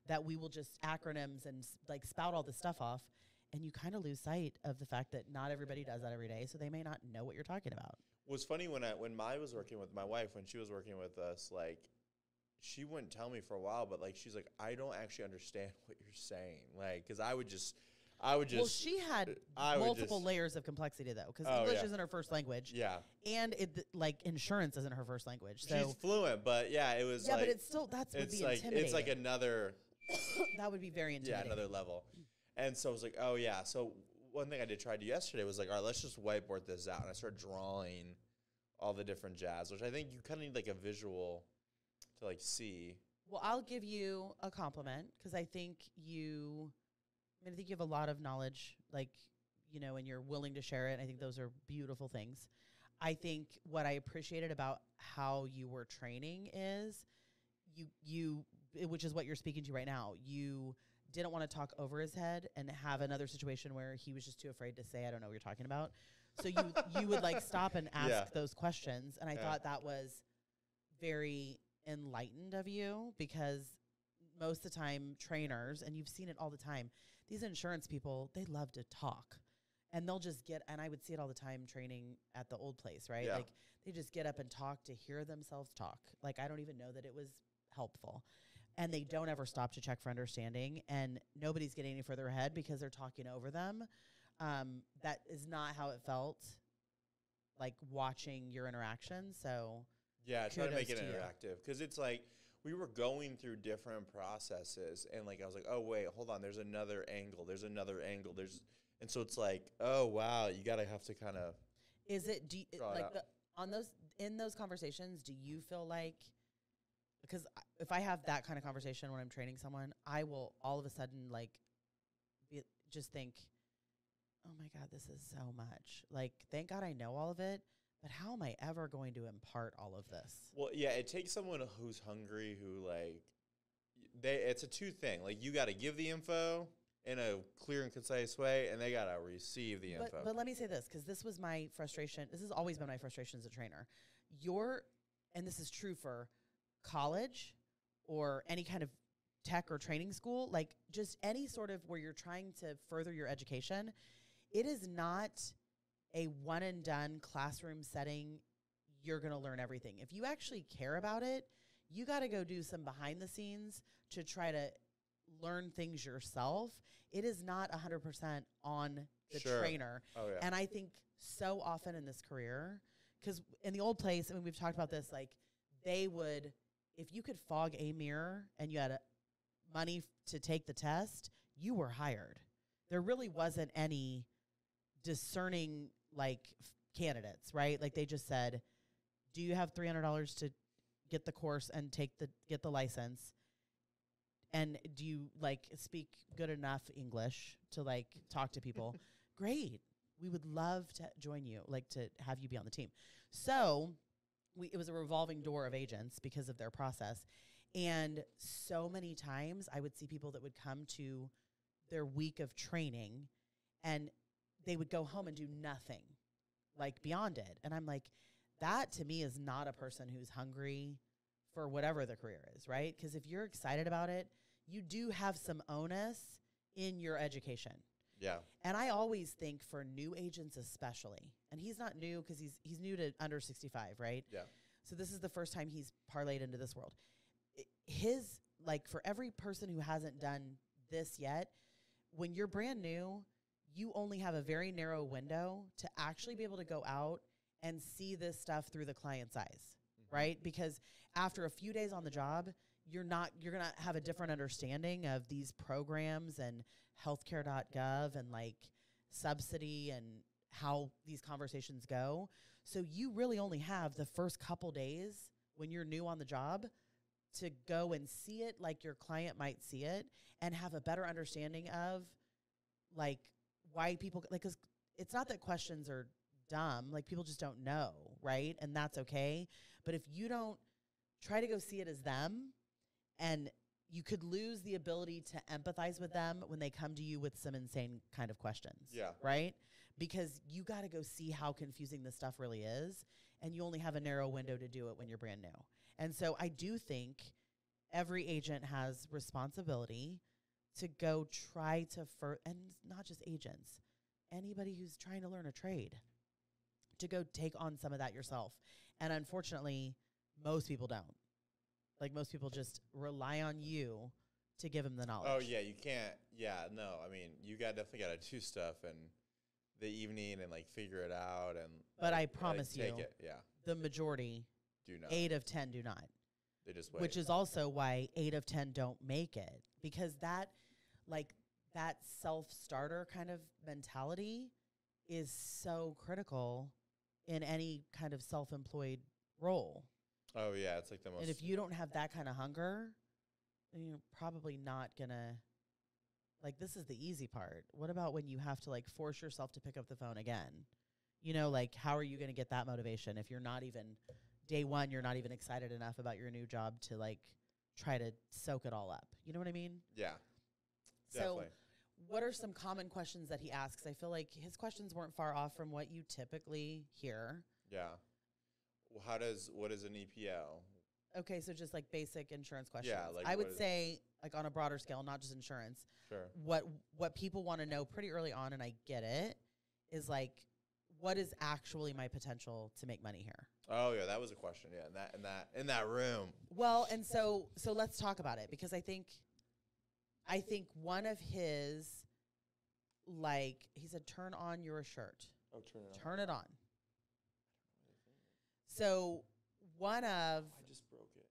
Speaker 2: that we will just acronyms and like spout all this stuff off and you kind of lose sight of the fact that not everybody does that every day so they may not know what you're talking about
Speaker 1: was funny when I when my was working with my wife when she was working with us. Like, she wouldn't tell me for a while, but like she's like, I don't actually understand what you're saying. Like, because I would just, I would just,
Speaker 2: well she had
Speaker 1: I
Speaker 2: multiple
Speaker 1: just-
Speaker 2: layers of complexity though because
Speaker 1: Oh,
Speaker 2: english
Speaker 1: yeah.
Speaker 2: isn't her first language
Speaker 1: yeah.
Speaker 2: and it like insurance isn't her first language so
Speaker 1: she's fluent, but yeah, it was
Speaker 2: yeah
Speaker 1: like
Speaker 2: but it's still that's would
Speaker 1: it's like it's like another
Speaker 2: that would be very intimidating.
Speaker 1: yeah another level. And so I was like, oh yeah. So one thing I did try to do yesterday was like, all right, let's just whiteboard this out, and I started drawing all the different jazz, which I think you kind of need like a visual to like see.
Speaker 2: Well, I'll give you a compliment because I think you, I mean, I think you have a lot of knowledge, like, you know, and you're willing to share it. I think those are beautiful things. I think what I appreciated about how you were training is you, you, which is what you're speaking to right now, you didn't want to talk over his head and have another situation where he was just too afraid to say, I don't know what you're talking about. So you, you would like stop and ask
Speaker 1: Yeah.
Speaker 2: those questions. And I
Speaker 1: Yeah.
Speaker 2: thought that was very enlightened of you because most of the time trainers and you've seen it all the time these insurance people they love to talk. And they'll just get and i would see it all the time training at the old place right?
Speaker 1: Yeah.
Speaker 2: like they just get up and talk to hear themselves talk. Like i don't even know that it was helpful. And they don't ever stop to check for understanding and nobody's getting any further ahead because they're talking over them. Um, that is not how it felt like watching your interaction so
Speaker 1: Yeah, try to make it
Speaker 2: to
Speaker 1: interactive because it's like we were going through different processes, and like I was like, oh wait, hold on, there's another angle, there's another angle, there's, and so it's like, oh wow, you gotta have to kind of
Speaker 2: Is it do you,
Speaker 1: it
Speaker 2: like
Speaker 1: out.
Speaker 2: the, on those in those conversations? Do you feel like because I- if I have that kind of conversation when I'm training someone, I will all of a sudden like be, just think, oh my god, this is so much. Like, thank God I know all of it, but how am I ever going to impart all of this?
Speaker 1: Well, yeah, it takes someone who's hungry, who like they it's a two thing. Like you got to give the info in a clear and concise way, and they got to receive the info.
Speaker 2: But, but let me say this because this was my frustration. This has always been my frustration as a trainer. Your, and this is true for college or any kind of tech or training school, like just any sort of where you're trying to further your education. It is not a one and done classroom setting. You're going to learn everything. If you actually care about it, you got to go do some behind the scenes to try to learn things yourself. It is not 100% on the
Speaker 1: Sure.
Speaker 2: trainer.
Speaker 1: oh yeah,
Speaker 2: And I think so often in this career, because in the old place, I mean, we've talked about this, like they would, if you could fog a mirror and you had a, money to take the test, you were hired. There really wasn't any discerning like f- candidates, right? Like they just said, "Do you have three hundred dollars to get the course and take the get the license?" And do you like speak good enough English to like talk to people? Great. We would love to join you, like to have you be on the team. So we, it was a revolving door of agents because of their process. And so many times I would see people that would come to their week of training and they would go home and do nothing like beyond it. And I'm like, that to me is not a person who's hungry for whatever the career is, right? Because if you're excited about it, you do have some onus in your education.
Speaker 1: yeah,
Speaker 2: And I always think for new agents especially, and he's not new because he's he's new to under 65, right?
Speaker 1: yeah,
Speaker 2: So this is the first time he's parlayed into this world. His like for every person who hasn't done this yet, when you're brand new, you only have a very narrow window to actually be able to go out and see this stuff through the client's eyes, mm-hmm. right? Because after a few days on the job, you're not you're going to have a different understanding of these programs and healthcare.gov and like subsidy and how these conversations go. So you really only have the first couple days when you're new on the job to go and see it like your client might see it and have a better understanding of like why people like cuz it's not that questions are dumb, like people just don't know, right? And that's okay. But if you don't try to go see it as them and you could lose the ability to empathize with them when they come to you with some insane kind of questions.
Speaker 1: Yeah.
Speaker 2: Right? Because you got to go see how confusing this stuff really is. And you only have a narrow window to do it when you're brand new. And so I do think every agent has responsibility to go try to, fur- and not just agents, anybody who's trying to learn a trade, to go take on some of that yourself. And unfortunately, most people don't. Like most people just rely on you to give them the oh, knowledge.
Speaker 1: Oh yeah, you can't. Yeah, no. I mean, you got definitely got to do stuff and the evening and like figure it out and.
Speaker 2: But I
Speaker 1: like,
Speaker 2: promise
Speaker 1: take
Speaker 2: you-
Speaker 1: it. Yeah,
Speaker 2: The majority,
Speaker 1: do not.
Speaker 2: eight of 10 do not.
Speaker 1: They just wait.
Speaker 2: which is also why eight of 10 don't make it because that, like, that self starter kind of mentality is so critical in any kind of self employed role.
Speaker 1: oh yeah, it's like the most.
Speaker 2: And if you don't have that kind of hunger, then you're probably not gonna like this is the easy part. What about when you have to like force yourself to pick up the phone again? You know, like how are you gonna get that motivation if you're not even day one, you're not even excited enough about your new job to like try to soak it all up. You know what I mean?
Speaker 1: yeah,
Speaker 2: So what are some common questions that he asks? I feel like his questions weren't far off from what you typically hear.
Speaker 1: yeah. Well, how does what is an EPL?
Speaker 2: Okay, so just like basic insurance questions.
Speaker 1: Yeah, like
Speaker 2: I would
Speaker 1: is-
Speaker 2: say like on a broader scale, not just insurance.
Speaker 1: Sure.
Speaker 2: What what people want to know pretty early on, and I get it, is like what is actually my potential to make money here?
Speaker 1: Oh yeah, that was a question. Yeah, in that in that in that room.
Speaker 2: Well, and so so let's talk about it because I think I think one of his like he said turn on your shirt.
Speaker 1: Oh, turn it
Speaker 2: Turn it on. So one of
Speaker 1: I just broke it.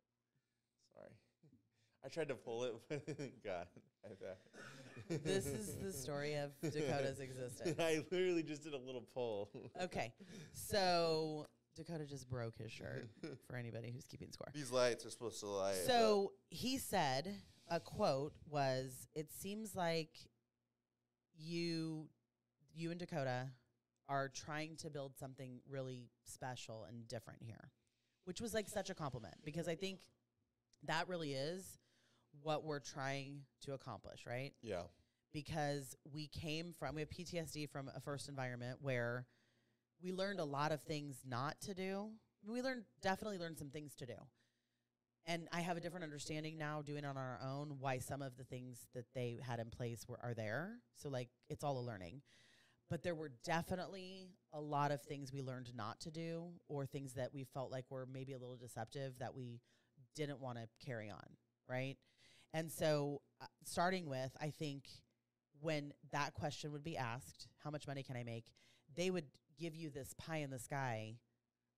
Speaker 1: Sorry. I tried to pull it. but God. I bet.
Speaker 2: this is the story of Dakota's existence.
Speaker 1: I literally just did a little pull.
Speaker 2: Okay. So Dakota just broke his shirt for anybody who's keeping score.
Speaker 1: These lights are supposed to light.
Speaker 2: So he said a quote was it seems like you you and Dakota are trying to build something really special and different here. Which was like such a compliment because I think that really is what we're trying to accomplish, right?
Speaker 1: Yeah.
Speaker 2: Because we came from, we have PTSD from a first environment where we learned a lot of things not to do. We learned, definitely learned some things to do. And I have a different understanding now doing it on our own why some of the things that they had in place were are there. So like it's all a learning. But there were definitely a lot of things we learned not to do or things that we felt like were maybe a little deceptive that we didn't want to carry on, right? And so uh, starting with I think when that question would be asked, how much money can I make? They would give you this pie in the sky.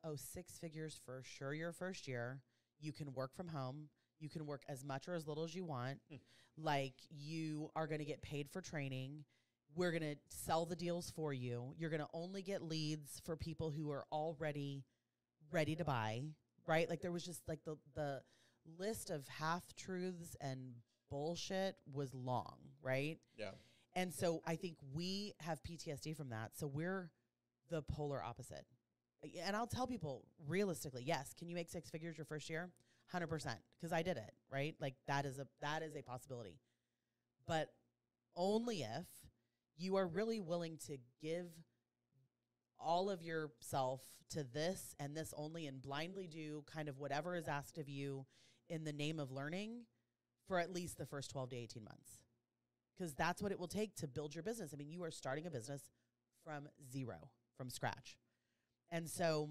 Speaker 2: Oh, six figures for sure your first year you can work from home. You can work as much or as little as you want.
Speaker 1: Hmm.
Speaker 2: Like you are going to get paid for training. We're going to sell the deals for you. You're going to only get leads for people who are already ready to buy, right? Like there was just like the the list of half truths and bullshit was long, right?
Speaker 1: Yeah.
Speaker 2: And so I think we have PTSD from that. So we're the polar opposite. And I'll tell people realistically, yes, can you make six figures your first year? 100% because I did it, right? Like that is a that is a possibility. But only if you are really willing to give all of yourself to this and this only and blindly do kind of whatever is asked of you in the name of learning for at least the first 12 to 18 months because that's what it will take to build your business. I mean, you are starting a business from zero, from scratch. And so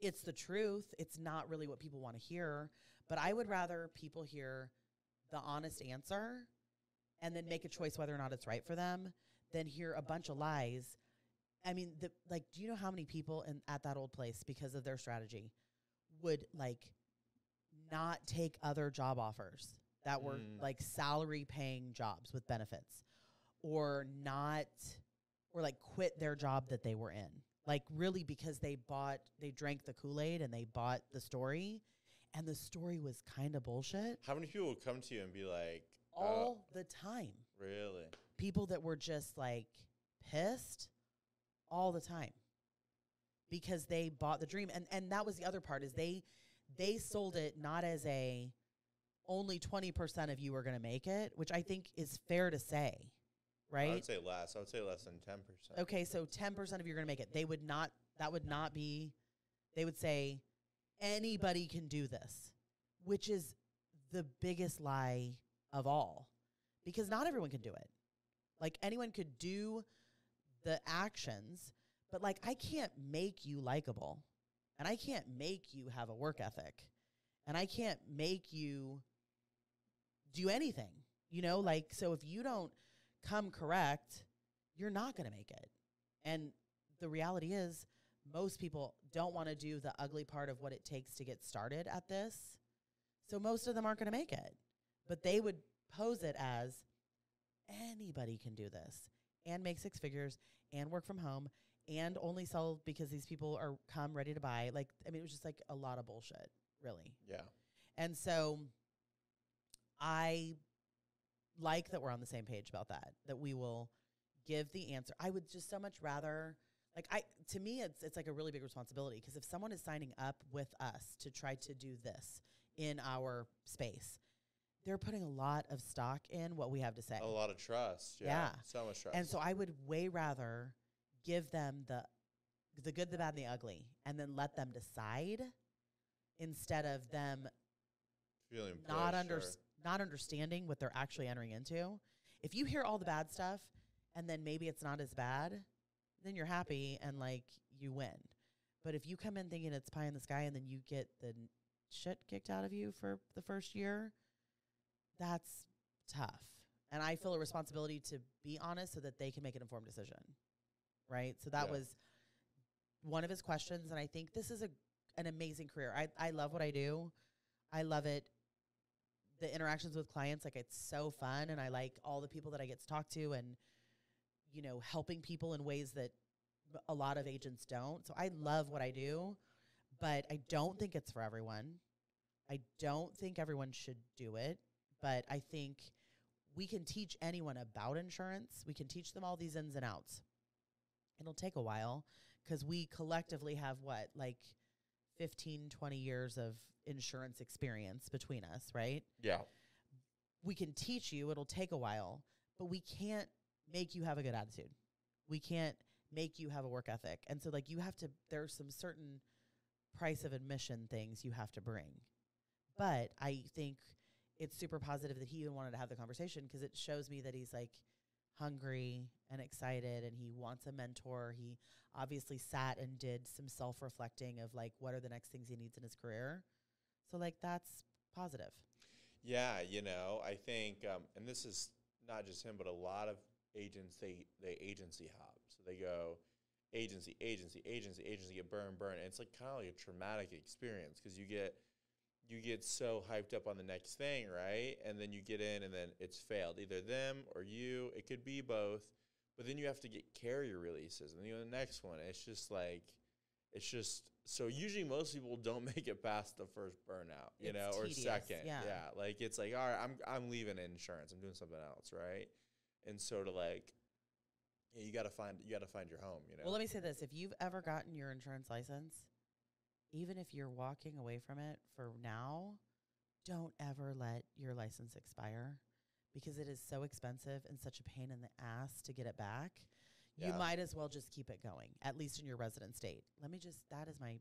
Speaker 2: it's the truth. It's not really what people want to hear, but I would rather people hear the honest answer and then make a choice whether or not it's right for them than hear a bunch of lies. I mean, the, like, do you know how many people in at that old place because of their strategy would like not take other job offers that were
Speaker 1: Mm.
Speaker 2: like salary paying jobs with benefits or not or like quit their job that they were in like really because they bought they drank the kool-aid and they bought the story and the story was kind of bullshit.
Speaker 1: How many people would come to you and be like, uh,
Speaker 2: all the time.
Speaker 1: Really?
Speaker 2: people that were just like pissed all the time because they bought the dream. And and that was the other part is they they sold it not as a only 20% of you are going to make it which i think is fair to say
Speaker 1: I
Speaker 2: right
Speaker 1: would say less. I would say less than 10%.
Speaker 2: okay so 10% of you are going to make it they would not that would not be they would say anybody can do this which is the biggest lie of all because not everyone can do it like anyone could do the actions but like i can't make you likable and i can't make you have a work ethic and i can't make you do anything you know like so if you don't come correct you're not going to make it. And the reality is most people don't want to do the ugly part of what it takes to get started at this. So most of them aren't going to make it. But they would pose it as anybody can do this and make six figures and work from home and only sell because these people are come ready to buy. Like i mean it was just like a lot of bullshit really.
Speaker 1: Yeah.
Speaker 2: and so I like that we're on the same page about that, that we will give the answer. I would just so much rather like I to me it's it's like a really big responsibility because if someone is signing up with us to try to do this in our space, they're putting a lot of stock in what we have to say.
Speaker 1: A lot of trust. Yeah.
Speaker 2: Yeah.
Speaker 1: So much trust.
Speaker 2: And so I would way rather give them the the good, the bad, and the ugly, and then let them decide instead of them
Speaker 1: feeling
Speaker 2: not under not understanding what they're actually entering into. If you hear all the bad stuff and then maybe it's not as bad, then you're happy and like you win. But if you come in thinking it's pie in the sky and then you get the n- shit kicked out of you for the first year, that's tough. And I feel a responsibility to be honest so that they can make an informed decision. Right? So that
Speaker 1: Yeah.
Speaker 2: was one of his questions and I think this is a an amazing career. I I love what I do. I love it the interactions with clients like it's so fun and i like all the people that i get to talk to and you know helping people in ways that a lot of agents don't. So i love what i do but i don't think it's for everyone. I don't think everyone should do it but i think we can teach anyone about insurance. We can teach them all these ins and outs. It'll take a while because we collectively have what like 15 20 years of insurance experience between us right
Speaker 1: Yeah.
Speaker 2: we can teach you, it'll take a while, but we can't make you have a good attitude. We can't make you have a work ethic. And so like you have to there's some certain price of admission things you have to bring. But I think it's super positive that he even wanted to have the conversation because it shows me that he's like hungry and excited and he wants a mentor. He obviously sat and did some self reflecting of like what are the next things he needs in his career. So like that's positive.
Speaker 1: Yeah, you know, I think, um, and this is not just him, but a lot of agents they they agency hop. So they go agency, agency, agency, agency, get burned, burned. And it's like kind of like a traumatic experience because you get you get so hyped up on the next thing, right? And then you get in and then it's failed. Either them or you. It could be both. But then you have to get carrier releases and then you know, the next one. It's just like it's just so usually most people don't make it past the first burnout, you
Speaker 2: It's
Speaker 1: know, or
Speaker 2: tedious,
Speaker 1: second.
Speaker 2: yeah.
Speaker 1: Like it's like, all right, I'm I'm leaving insurance. I'm doing something else, right? And so to like yeah, you gotta find you gotta find your home, you know.
Speaker 2: Well, let me say this: if you've ever gotten your insurance license, even if you're walking away from it for now, don't ever let your license expire because it is so expensive and such a pain in the ass to get it back. You might as well just keep it going, at least in your resident state. Let me just that is my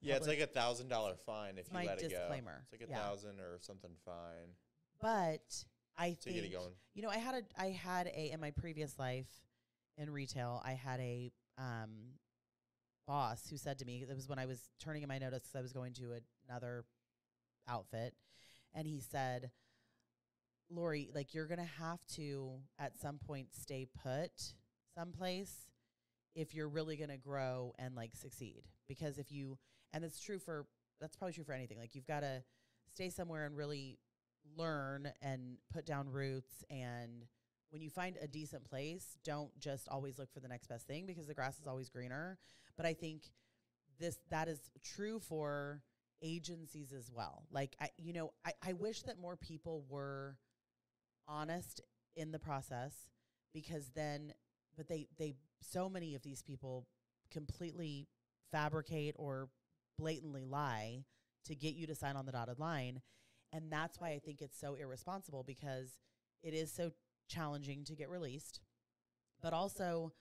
Speaker 1: yeah, it's like a thousand dollar fine if you let it go.
Speaker 2: disclaimer,
Speaker 1: It's like a
Speaker 2: yeah.
Speaker 1: thousand or something fine
Speaker 2: but I
Speaker 1: to
Speaker 2: think
Speaker 1: get it going.
Speaker 2: You know, I had a I had a in my previous life in retail, I had a um boss who said to me, it was when I was turning in my notice because I was going to another outfit, and he said, Lori, like you're gonna have to at some point stay put someplace if you're really gonna grow and like succeed. Because if you and it's true for that's probably true for anything. Like you've gotta stay somewhere and really learn and put down roots and when you find a decent place don't just always look for the next best thing because the grass is always greener but i think this that is true for agencies as well like i you know i, I wish that more people were honest in the process because then but they they so many of these people completely fabricate or blatantly lie to get you to sign on the dotted line and that's why I think it's so irresponsible because it is so challenging to get released. But also,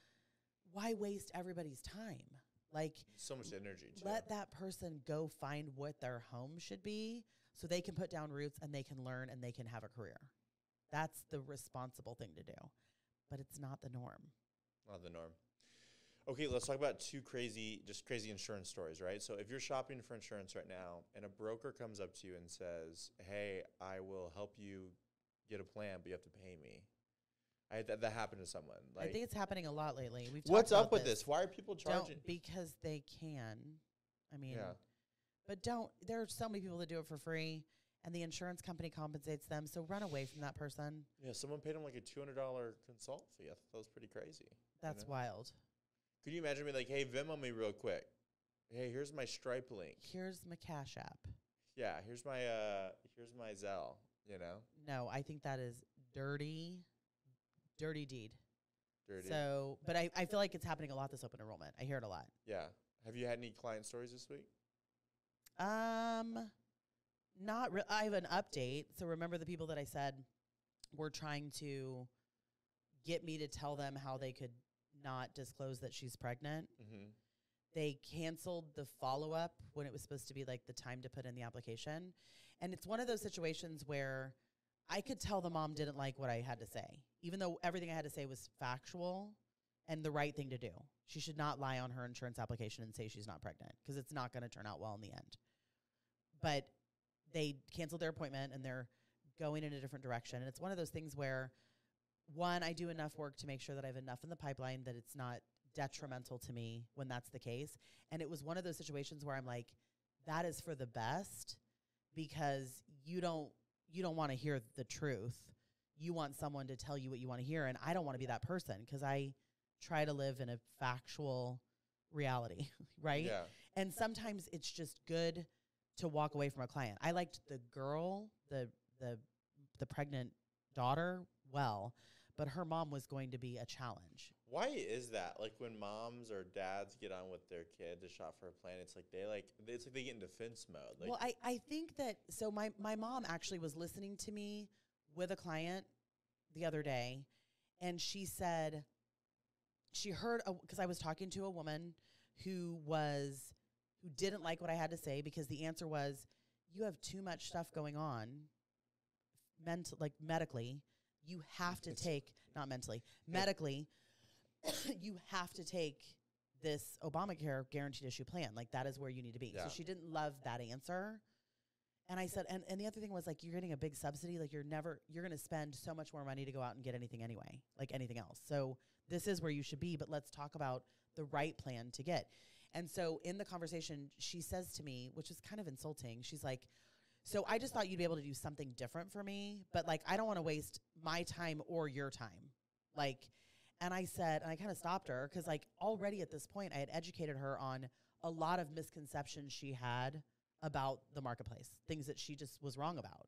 Speaker 2: why waste everybody's time? Like,
Speaker 1: So much energy too.
Speaker 2: let that person go find what their home should be so they can put down roots and they can learn and they can have a career. That's the responsible thing to do. But it's not the norm.
Speaker 1: Not the norm. Okay, let's talk about two crazy, just crazy insurance stories, right? So if you're shopping for insurance right now and a broker comes up to you and says, "Hey, I will help you get a plan, but you have to pay me," I that, that happened to someone. Like,
Speaker 2: I think it's happening a lot lately. We've
Speaker 1: what's up with this? Why are people charging?
Speaker 2: Don't because they can. I mean,
Speaker 1: Yeah.
Speaker 2: but don't. There are so many people that do it for free, and the insurance company compensates them. So run away from that person.
Speaker 1: Yeah, someone paid him like a two hundred dollar consult fee. I thought that was pretty crazy.
Speaker 2: That's
Speaker 1: know?
Speaker 2: wild.
Speaker 1: Could you imagine me like, "Hey, Venmo me real quick. Hey, here's my Stripe link.
Speaker 2: Here's my Cash App.
Speaker 1: Yeah, here's my uh, here's my Zelle. You know,
Speaker 2: No, I think that is dirty, dirty deed.
Speaker 1: dirty.
Speaker 2: So, but I, I feel like it's happening a lot this open enrollment. I hear it a lot.
Speaker 1: yeah. Have you had any client stories this week?
Speaker 2: Um, not re- I have an update. So remember the people that I said were trying to get me to tell them how they could not disclose that she's pregnant.
Speaker 1: Mm-hmm.
Speaker 2: They canceled the follow up when it was supposed to be like the time to put in the application. And it's one of those situations where I could tell the mom didn't like what I had to say, even though everything I had to say was factual and the right thing to do. She should not lie on her insurance application and say she's not pregnant because it's not going to turn out well in the end. But they canceled their appointment and they're going in a different direction. And it's one of those things where, one, I do enough work to make sure that I have enough in the pipeline that it's not detrimental to me when that's the case. And it was one of those situations where I'm like, that is for the best because you don't you don't want to hear the truth. You want someone to tell you what you want to hear and I don't want to be that person because I try to live in a factual reality, right?
Speaker 1: Yeah.
Speaker 2: And sometimes it's just good to walk away from a client. I liked the girl, the the the pregnant daughter well, but her mom was going to be a challenge.
Speaker 1: Why is that? Like when moms or dads get on with their kid to shop for a plan, it's like they like it's like they get in defense mode. Like
Speaker 2: well, I, I think that so my, my mom actually was listening to me with a client the other day, and she said she heard because I was talking to a woman who was who didn't like what I had to say because the answer was you have too much stuff going on mental like medically. You have to take not mentally medically you have to take this Obamacare guaranteed issue plan. Like that is where you need to be.
Speaker 1: Yeah.
Speaker 2: so she didn't love that answer. And I said and, and the other thing was like you're getting a big subsidy. Like you're never you're going to spend so much more money to go out and get anything anyway like anything else. So this is where you should be but let's talk about the right plan to get and so in the conversation she says to me which is kind of insulting she's like so I just thought you'd be able to do something different for me, but like I don't want to waste my time or your time. Like and I said, and I kind of stopped her cuz like already at this point I had educated her on a lot of misconceptions she had about the marketplace, things that she just was wrong about.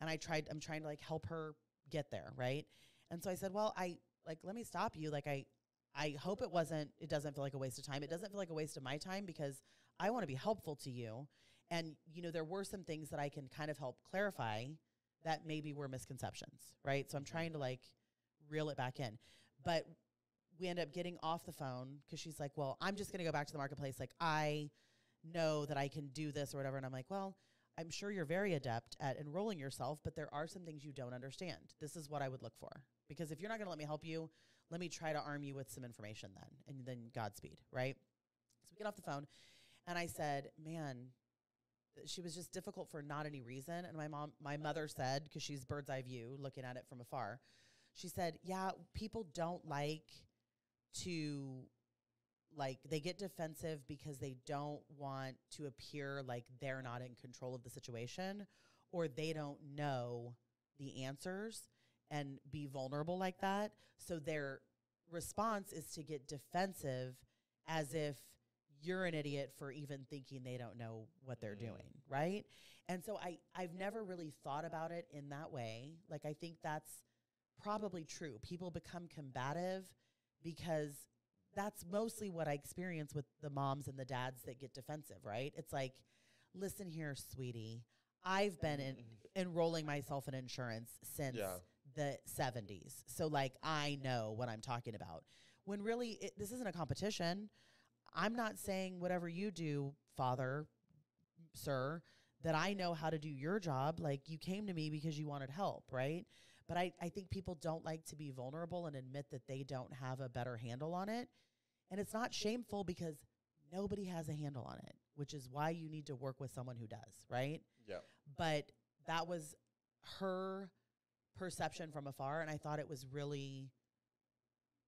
Speaker 2: And I tried I'm trying to like help her get there, right? And so I said, "Well, I like let me stop you. Like I I hope it wasn't it doesn't feel like a waste of time. It doesn't feel like a waste of my time because I want to be helpful to you. And you know there were some things that i can kind of help clarify that maybe were misconceptions right? So i'm mm-hmm. trying to like reel it back in. But we end up getting off the phone because she's like well i'm just going to go back to the marketplace. Like i know that i can do this or whatever. And i'm like well i'm sure you're very adept at enrolling yourself but there are some things you don't understand. This is what i would look for. Because if you're not going to let me help you let me try to arm you with some information then and then godspeed right so we get off the phone and i said man she was just difficult for not any reason. And my mom, my mother said, because she's bird's eye view, looking at it from afar, she said, "Yeah, people don't like to." Like they get defensive because they don't want to appear like they're not in control of the situation or they don't know the answers and be vulnerable like that. So their response is to get defensive as if you're an idiot for even thinking they don't know what they're
Speaker 1: Mm.
Speaker 2: doing, right? And so I I've never really thought about it in that way. Like I think that's probably true. People become combative because that's mostly what I experience with the moms and the dads that get defensive, right? It's like, listen here, sweetie. I've been in, enrolling myself in insurance since
Speaker 1: Yeah.
Speaker 2: The 70s. So like I know what I'm talking about. When really it, this isn't a competition. I'm not saying whatever you do, father, sir, that I know how to do your job. Like you came to me because you wanted help, right? But I, I think people don't like to be vulnerable and admit that they don't have a better handle on it. And it's not shameful because nobody has a handle on it, which is why you need to work with someone who does, right?
Speaker 1: Yeah.
Speaker 2: But that was her perception from afar. And I thought it was really,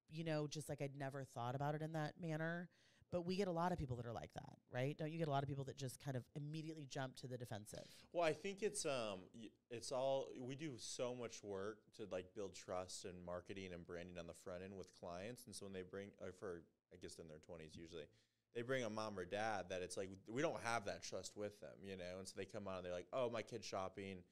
Speaker 2: you know, just like I'd never thought about it in that manner. But we get a lot of people that are like that, right? Don't you get a lot of people that just kind of immediately jump to the defensive?
Speaker 1: Well, I think it's um, it's all we do so much work to like build trust and marketing and branding on the front end with clients, and so when they bring, uh, for I guess in their twenties usually, they bring a mom or dad that it's like we don't have that trust with them, you know, and so they come on and they're like, oh, my kid's shopping.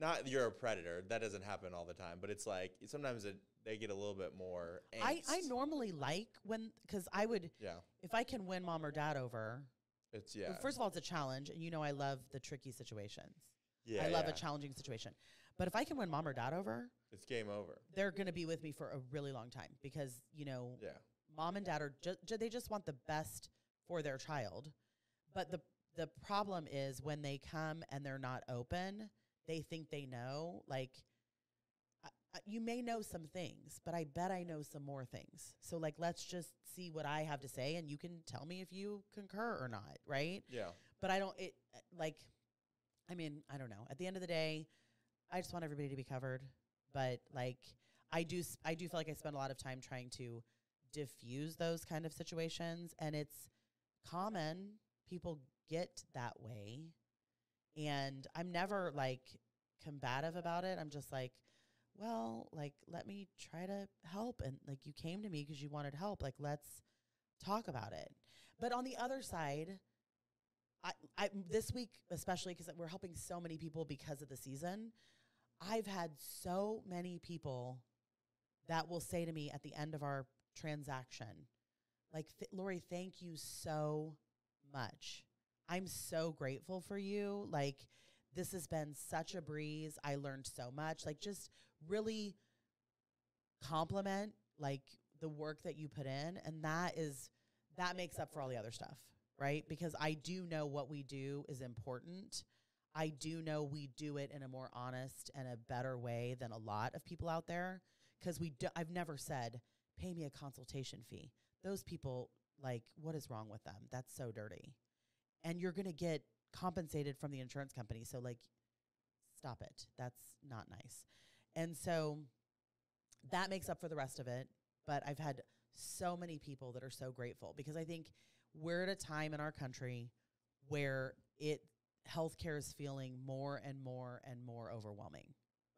Speaker 1: Not you're a predator. That doesn't happen all the time, but it's like sometimes it, they get a little bit more.
Speaker 2: I, I normally like when, because I would,
Speaker 1: Yeah,
Speaker 2: if I can win mom or dad over,
Speaker 1: it's yeah.
Speaker 2: first of all, it's a challenge. And you know, I love the tricky situations.
Speaker 1: yeah,
Speaker 2: I love
Speaker 1: yeah.
Speaker 2: a challenging situation. But if I can win mom or dad over,
Speaker 1: It's game over.
Speaker 2: they're going to be with me for a really long time because, you know,
Speaker 1: Yeah,
Speaker 2: mom and dad are just they just want the best for their child. But the the problem is when they come and they're not open, they think they know. Like you may know some things, but I bet I know some more things. So like let's just see what I have to say and you can tell me if you concur or not, right?
Speaker 1: yeah.
Speaker 2: But I don't it like I mean, I don't know. At the end of the day, I just want everybody to be covered, but like I do s- I do feel like I spend a lot of time trying to diffuse those kind of situations and it's common people get that way and I'm never like combative about it. I'm just like, well, like let me try to help and like you came to me because you wanted help. Like let's talk about it. But on the other side, I, I this week especially because we're helping so many people because of the season. I've had so many people that will say to me at the end of our transaction, like, "Th- Lori, thank you so much. I'm so grateful for you. Like, this has been such a breeze. I learned so much. Like just really compliment like the work that you put in and that is that makes up for all the other stuff, right? Because I do know what we do is important. I do know we do it in a more honest and a better way than a lot of people out there because we do, I've never said pay me a consultation fee. Those people like what is wrong with them? That's so dirty. And you're going to get compensated from the insurance company. So like stop it. That's not nice. And so that makes up for the rest of it. But I've had so many people that are so grateful because I think we're at a time in our country where it healthcare is feeling more and more and more overwhelming,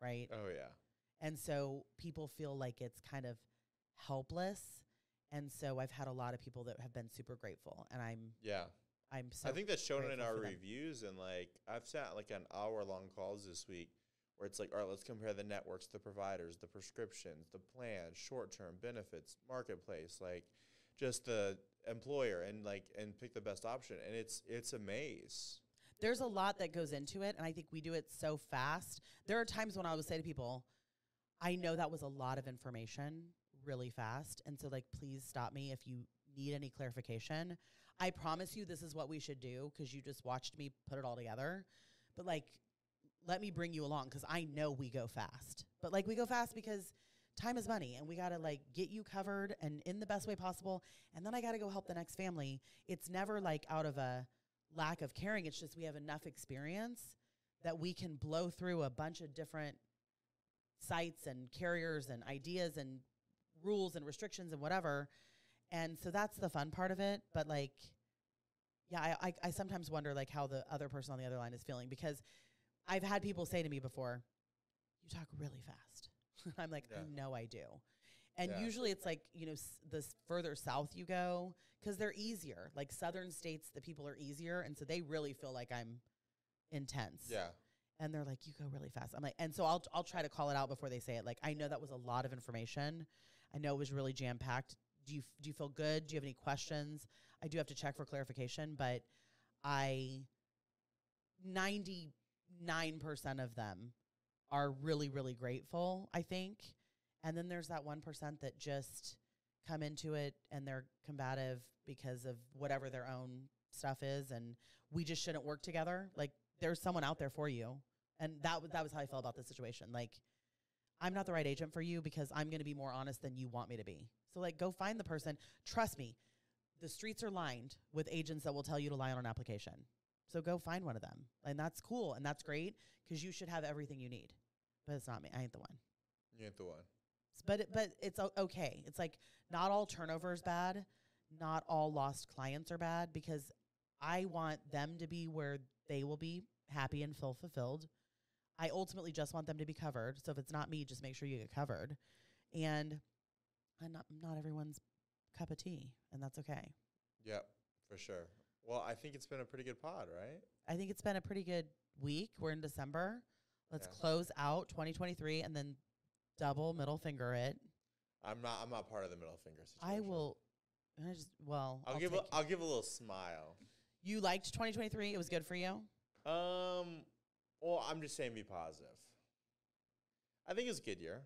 Speaker 2: right?
Speaker 1: Oh yeah.
Speaker 2: And so people feel like it's kind of helpless. And so I've had a lot of people that have been super grateful and I'm
Speaker 1: Yeah.
Speaker 2: I'm so
Speaker 1: I think that's shown in our reviews and like I've sat like an hour long calls this week where it's like, all right, let's compare the networks, the providers, the prescriptions, the plans, short term benefits, marketplace, like just the employer and like and pick the best option. And it's it's a maze.
Speaker 2: there's a lot that goes into it and i think we do it so fast there are times when i would say to people i know that was a lot of information really fast and so like please stop me if you need any clarification i promise you this is what we should do because you just watched me put it all together but like let me bring you along because i know we go fast but like we go fast because time is money and we got to like get you covered and in the best way possible and then i got to go help the next family it's never like out of a lack of caring. It's just we have enough experience that we can blow through a bunch of different sites and carriers and ideas and rules and restrictions and whatever. And so that's the fun part of it. But like, yeah, I, I, I sometimes wonder like how the other person on the other line is feeling because I've had people say to me before, "You talk really fast." I'm like,
Speaker 1: Yeah.
Speaker 2: I know I do. And
Speaker 1: Yeah.
Speaker 2: usually it's like, you know, s- the s- further south you go, because they're easier. Like southern states, the people are easier. And so they really feel like I'm intense.
Speaker 1: Yeah.
Speaker 2: And they're like, you go really fast. I'm like, and so I'll, I'll try to call it out before they say it. Like, I know that was a lot of information. I know it was really jam packed. Do you, do you feel good? Do you have any questions? I do have to check for clarification, but I, 99% of them are really, really grateful, I think. And then there's that 1% that just come into it and they're combative because of whatever their own stuff is. And we just shouldn't work together. Like, there's someone out there for you. And that, w- that was how I felt about this situation. Like, I'm not the right agent for you because I'm going to be more honest than you want me to be. So, like, go find the person. Trust me, the streets are lined with agents that will tell you to lie on an application. So go find one of them. And that's cool and that's great because you should have everything you need. But it's not me. I ain't the one.
Speaker 1: You ain't the one.
Speaker 2: But it, but it's okay. It's like not all turnover is bad, not all lost clients are bad because I want them to be where they will be happy and feel fulfilled. I ultimately just want them to be covered. So if it's not me, just make sure you get covered. And I'm not not everyone's cup of tea, and that's okay.
Speaker 1: Yep, for sure. Well, I think it's been a pretty good pod, right?
Speaker 2: I think it's been a pretty good week. We're in December. Let's
Speaker 1: Yeah.
Speaker 2: close out 2023 and then double middle finger it.
Speaker 1: I'm not. I'm not part of the middle finger situation.
Speaker 2: I will. I just well.
Speaker 1: I'll,
Speaker 2: I'll
Speaker 1: give. A, I'll give a little smile.
Speaker 2: you liked 2023. It was good for you.
Speaker 1: Um. Well, I'm just saying, be positive. I think it was a good year.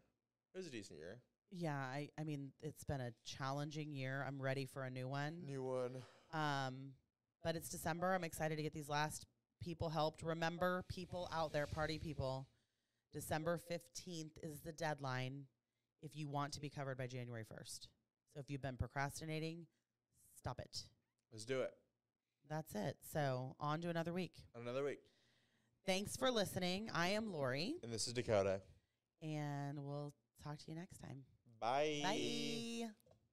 Speaker 1: It was a decent year.
Speaker 2: Yeah. I. I mean, it's been a challenging year. I'm ready for a new one.
Speaker 1: New one.
Speaker 2: Um, but it's December. I'm excited to get these last people helped. Remember, people out there, party people. December 15th is the deadline if you want to be covered by January 1st. So if you've been procrastinating, stop it.
Speaker 1: Let's do it.
Speaker 2: That's it. So on to another week.
Speaker 1: Another week.
Speaker 2: Thanks for listening. I am Lori,
Speaker 1: And this is Dakota.
Speaker 2: and we'll talk to you next time.
Speaker 1: Bye.
Speaker 2: Bye.